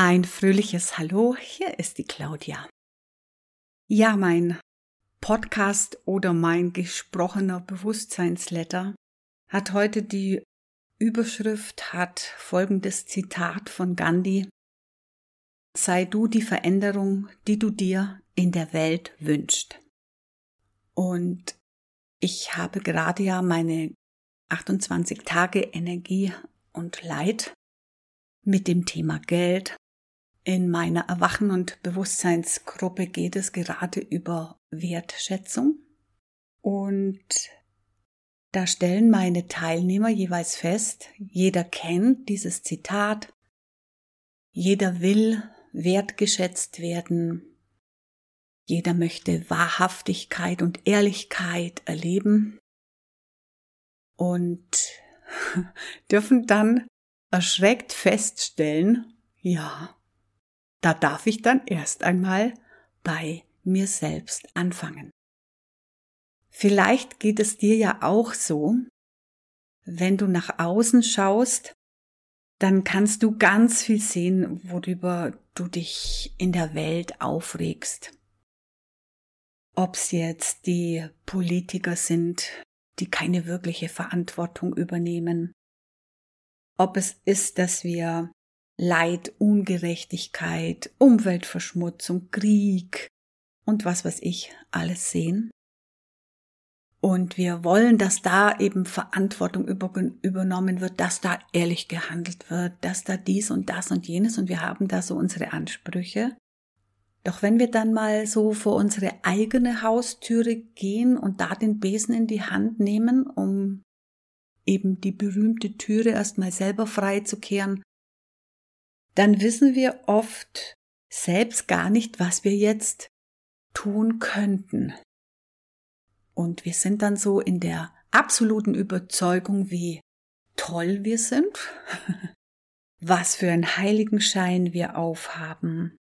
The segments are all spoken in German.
Ein fröhliches Hallo, hier ist die Claudia. Ja, mein Podcast oder mein gesprochener Bewusstseinsletter hat heute die Überschrift, hat folgendes Zitat von Gandhi. Sei du die Veränderung, die du dir in der Welt wünschst. Und ich habe gerade ja meine 28 Tage Energie und Leid mit dem Thema Geld in meiner Erwachen- und Bewusstseinsgruppe geht es gerade über Wertschätzung. Und da stellen meine Teilnehmer jeweils fest, jeder kennt dieses Zitat, jeder will wertgeschätzt werden, jeder möchte Wahrhaftigkeit und Ehrlichkeit erleben und dürfen dann erschreckt feststellen, ja, da darf ich dann erst einmal bei mir selbst anfangen. Vielleicht geht es dir ja auch so, wenn du nach außen schaust, dann kannst du ganz viel sehen, worüber du dich in der Welt aufregst. Ob's jetzt die Politiker sind, die keine wirkliche Verantwortung übernehmen, ob es ist, dass wir Leid, Ungerechtigkeit, Umweltverschmutzung, Krieg und was weiß ich alles sehen. Und wir wollen, dass da eben Verantwortung übernommen wird, dass da ehrlich gehandelt wird, dass da dies und das und jenes und wir haben da so unsere Ansprüche. Doch wenn wir dann mal so vor unsere eigene Haustüre gehen und da den Besen in die Hand nehmen, um eben die berühmte Türe erstmal selber frei zu kehren, dann wissen wir oft selbst gar nicht, was wir jetzt tun könnten. Und wir sind dann so in der absoluten Überzeugung, wie toll wir sind, was für einen Heiligenschein wir aufhaben,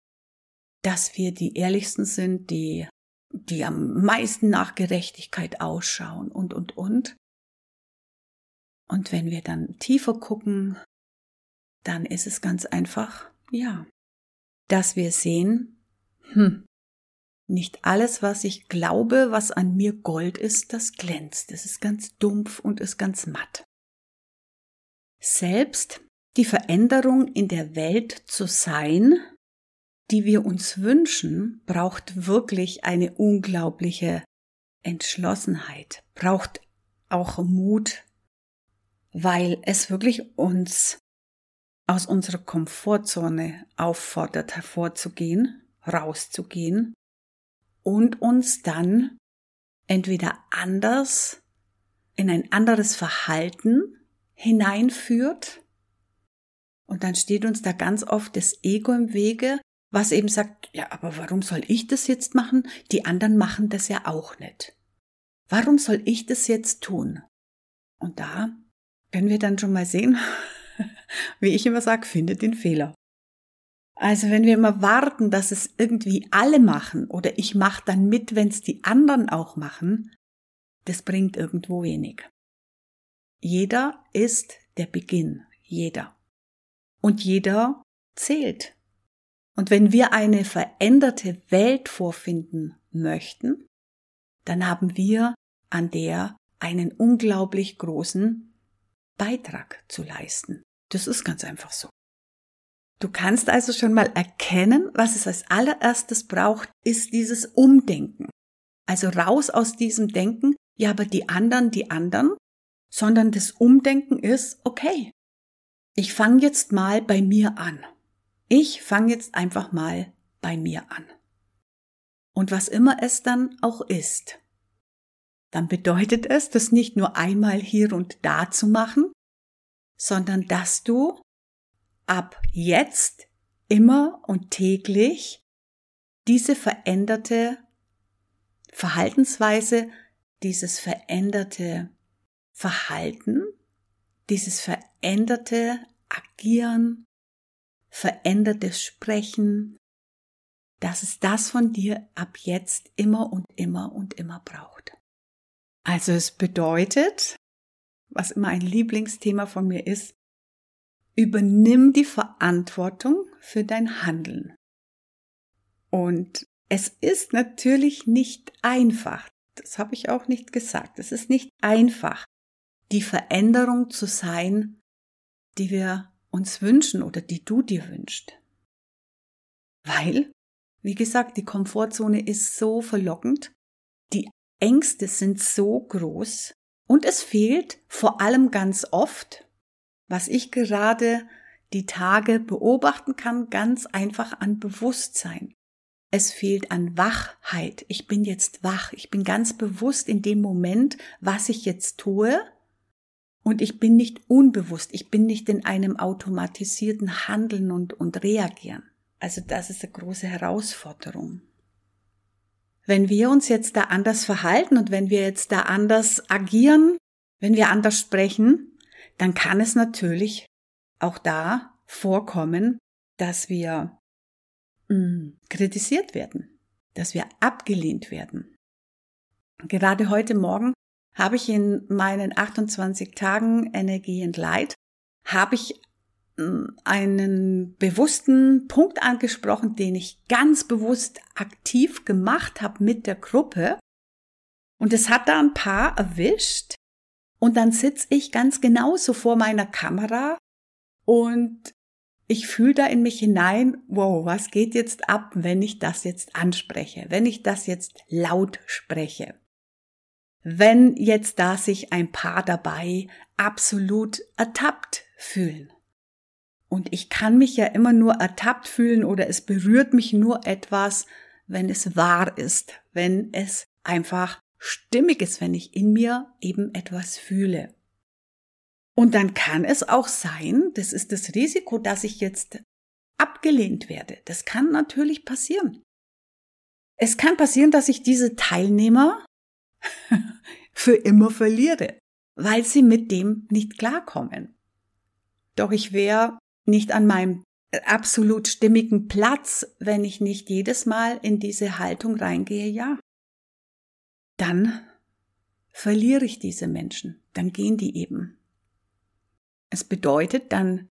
dass wir die ehrlichsten sind, die, die am meisten nach Gerechtigkeit ausschauen und, und, und. Und wenn wir dann tiefer gucken, dann ist es ganz einfach, ja, dass wir sehen, hm, nicht alles, was ich glaube, was an mir Gold ist, das glänzt. Es ist ganz dumpf und ist ganz matt. Selbst die Veränderung in der Welt zu sein, die wir uns wünschen, braucht wirklich eine unglaubliche Entschlossenheit, braucht auch Mut, weil es wirklich uns aus unserer Komfortzone auffordert, hervorzugehen, rauszugehen und uns dann entweder anders in ein anderes Verhalten hineinführt und dann steht uns da ganz oft das Ego im Wege, was eben sagt, ja, aber warum soll ich das jetzt machen? Die anderen machen das ja auch nicht. Warum soll ich das jetzt tun? Und da können wir dann schon mal sehen, wie ich immer sage, findet den Fehler. Also wenn wir immer warten, dass es irgendwie alle machen oder ich mache dann mit, wenn es die anderen auch machen, das bringt irgendwo wenig. Jeder ist der Beginn, jeder. Und jeder zählt. Und wenn wir eine veränderte Welt vorfinden möchten, dann haben wir an der einen unglaublich großen Beitrag zu leisten. Das ist ganz einfach so. Du kannst also schon mal erkennen, was es als allererstes braucht, ist dieses Umdenken. Also raus aus diesem Denken, ja, aber die anderen, die anderen, sondern das Umdenken ist, okay, ich fange jetzt mal bei mir an. Ich fange jetzt einfach mal bei mir an. Und was immer es dann auch ist, dann bedeutet es, das nicht nur einmal hier und da zu machen, sondern dass du ab jetzt immer und täglich diese veränderte Verhaltensweise, dieses veränderte Verhalten, dieses veränderte Agieren, verändertes Sprechen, dass es das von dir ab jetzt immer und immer und immer braucht. Also es bedeutet, was immer ein Lieblingsthema von mir ist, übernimm die Verantwortung für dein Handeln. Und es ist natürlich nicht einfach, das habe ich auch nicht gesagt, es ist nicht einfach, die Veränderung zu sein, die wir uns wünschen oder die du dir wünschst. Weil, wie gesagt, die Komfortzone ist so verlockend, die Ängste sind so groß und es fehlt vor allem ganz oft, was ich gerade die Tage beobachten kann, ganz einfach an Bewusstsein. Es fehlt an Wachheit. Ich bin jetzt wach. Ich bin ganz bewusst in dem Moment, was ich jetzt tue. Und ich bin nicht unbewusst. Ich bin nicht in einem automatisierten Handeln und, und Reagieren. Also das ist eine große Herausforderung. Wenn wir uns jetzt da anders verhalten und wenn wir jetzt da anders agieren, wenn wir anders sprechen, dann kann es natürlich auch da vorkommen, dass wir mh, hm, kritisiert werden, dass wir abgelehnt werden. Gerade heute Morgen habe ich in meinen 28 Tagen Energie und Leid, habe ich einen bewussten Punkt angesprochen, den ich ganz bewusst aktiv gemacht habe mit der Gruppe. Und es hat da ein paar erwischt. Und dann sitze ich ganz genauso vor meiner Kamera und ich fühle da in mich hinein, wow, was geht jetzt ab, wenn ich das jetzt anspreche, wenn ich das jetzt laut spreche. Wenn jetzt da sich ein Paar dabei absolut ertappt fühlen. Und ich kann mich ja immer nur ertappt fühlen oder es berührt mich nur etwas, wenn es wahr ist, wenn es einfach stimmig ist, wenn ich in mir eben etwas fühle. Und dann kann es auch sein, das ist das Risiko, dass ich jetzt abgelehnt werde. Das kann natürlich passieren. Es kann passieren, dass ich diese Teilnehmer für immer verliere, weil sie mit dem nicht klarkommen. Doch ich wäre nicht an meinem absolut stimmigen Platz, wenn ich nicht jedes Mal in diese Haltung reingehe, ja. Dann verliere ich diese Menschen, dann gehen die eben. Es bedeutet, dann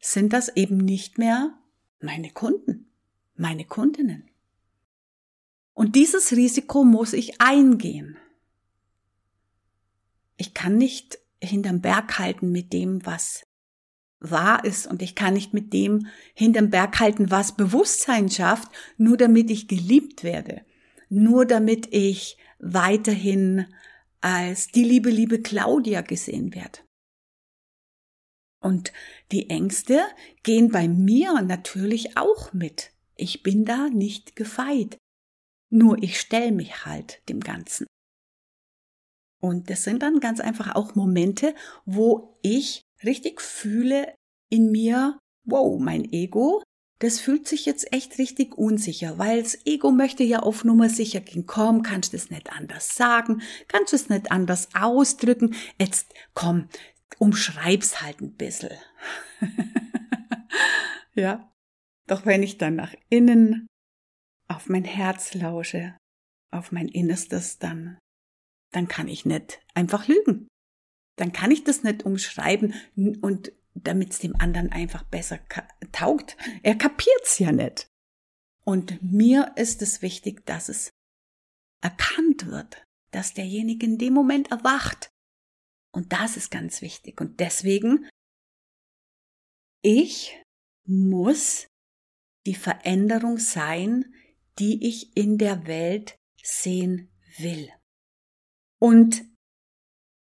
sind das eben nicht mehr meine Kunden, meine Kundinnen. Und dieses Risiko muss ich eingehen. Ich kann nicht hinterm Berg halten mit dem, was wahr ist und ich kann nicht mit dem hinterm Berg halten, was Bewusstsein schafft, nur damit ich geliebt werde, nur damit ich weiterhin als die liebe, liebe Claudia gesehen werde. Und die Ängste gehen bei mir natürlich auch mit. Ich bin da nicht gefeit. Nur ich stelle mich halt dem Ganzen. Und das sind dann ganz einfach auch Momente, wo ich richtig fühle in mir, wow, mein Ego, das fühlt sich jetzt echt richtig unsicher, weil das Ego möchte ja auf Nummer sicher gehen. Komm, kannst du es nicht anders sagen, kannst du es nicht anders ausdrücken. Jetzt komm, umschreib's halt ein bisschen. ja. Doch wenn ich dann nach innen auf mein Herz lausche, auf mein Innerstes, dann, dann kann ich nicht einfach lügen. Dann kann ich das nicht umschreiben und damit es dem anderen einfach besser taugt. Er kapiert's ja nicht. Und mir ist es wichtig, dass es erkannt wird, dass derjenige in dem Moment erwacht und das ist ganz wichtig. Und deswegen, ich muss die Veränderung sein, die ich in der Welt sehen will. Und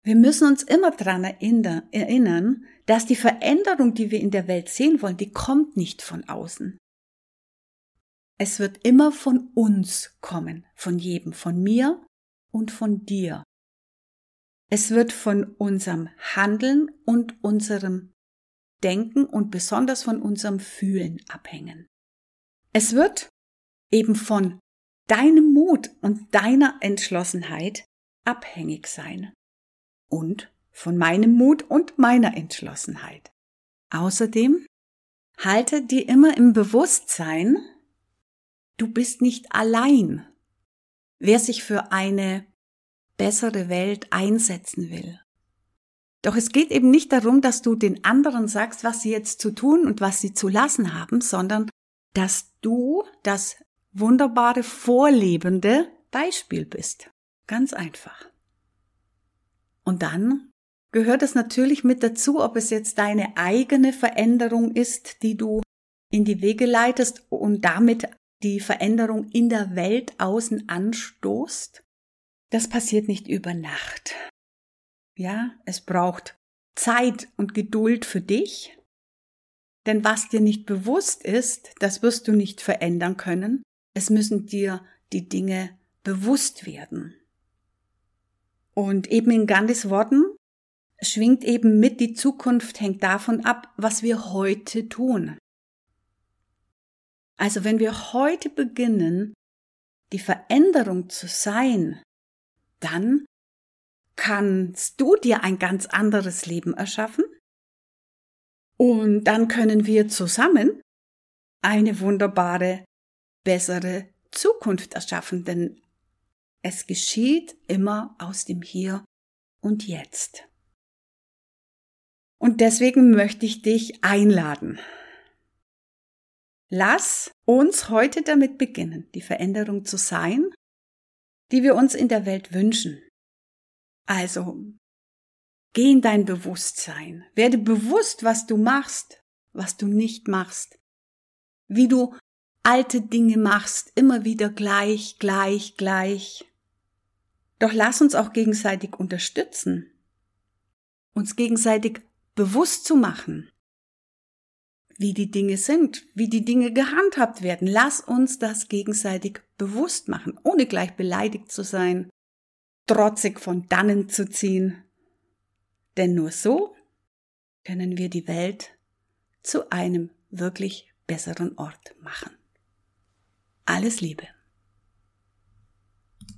wir müssen uns immer daran erinnern, dass die Veränderung, die wir in der Welt sehen wollen, die kommt nicht von außen. Es wird immer von uns kommen, von jedem, von mir und von dir. Es wird von unserem Handeln und unserem Denken und besonders von unserem Fühlen abhängen. Es wird eben von deinem Mut und deiner Entschlossenheit abhängig sein. Und von meinem Mut und meiner Entschlossenheit. Außerdem halte dir immer im Bewusstsein, du bist nicht allein. Wer sich für eine bessere Welt einsetzen will. Doch es geht eben nicht darum, dass du den anderen sagst, was sie jetzt zu tun und was sie zu lassen haben, sondern dass du das wunderbare, vorlebende Beispiel bist. Ganz einfach. Und dann gehört es natürlich mit dazu, ob es jetzt deine eigene Veränderung ist, die du in die Wege leitest und damit die Veränderung in der Welt außen anstoßt. Das passiert nicht über Nacht. Ja, es braucht Zeit und Geduld für dich. Denn was dir nicht bewusst ist, das wirst du nicht verändern können. Es müssen dir die Dinge bewusst werden. Und eben in Gandhis Worten schwingt eben mit, die Zukunft hängt davon ab, was wir heute tun. Also wenn wir heute beginnen, die Veränderung zu sein, dann kannst du dir ein ganz anderes Leben erschaffen und dann können wir zusammen eine wunderbare, bessere Zukunft erschaffen, denn es geschieht immer aus dem Hier und Jetzt. Und deswegen möchte ich dich einladen. Lass uns heute damit beginnen, die Veränderung zu sein, die wir uns in der Welt wünschen. Also, geh in dein Bewusstsein, werde bewusst, was du machst, was du nicht machst, wie du alte Dinge machst, immer wieder gleich, gleich, gleich. Doch lass uns auch gegenseitig unterstützen, uns gegenseitig bewusst zu machen, wie die Dinge sind, wie die Dinge gehandhabt werden. Lass uns das gegenseitig bewusst machen, ohne gleich beleidigt zu sein, trotzig von dannen zu ziehen. Denn nur so können wir die Welt zu einem wirklich besseren Ort machen. Alles Liebe.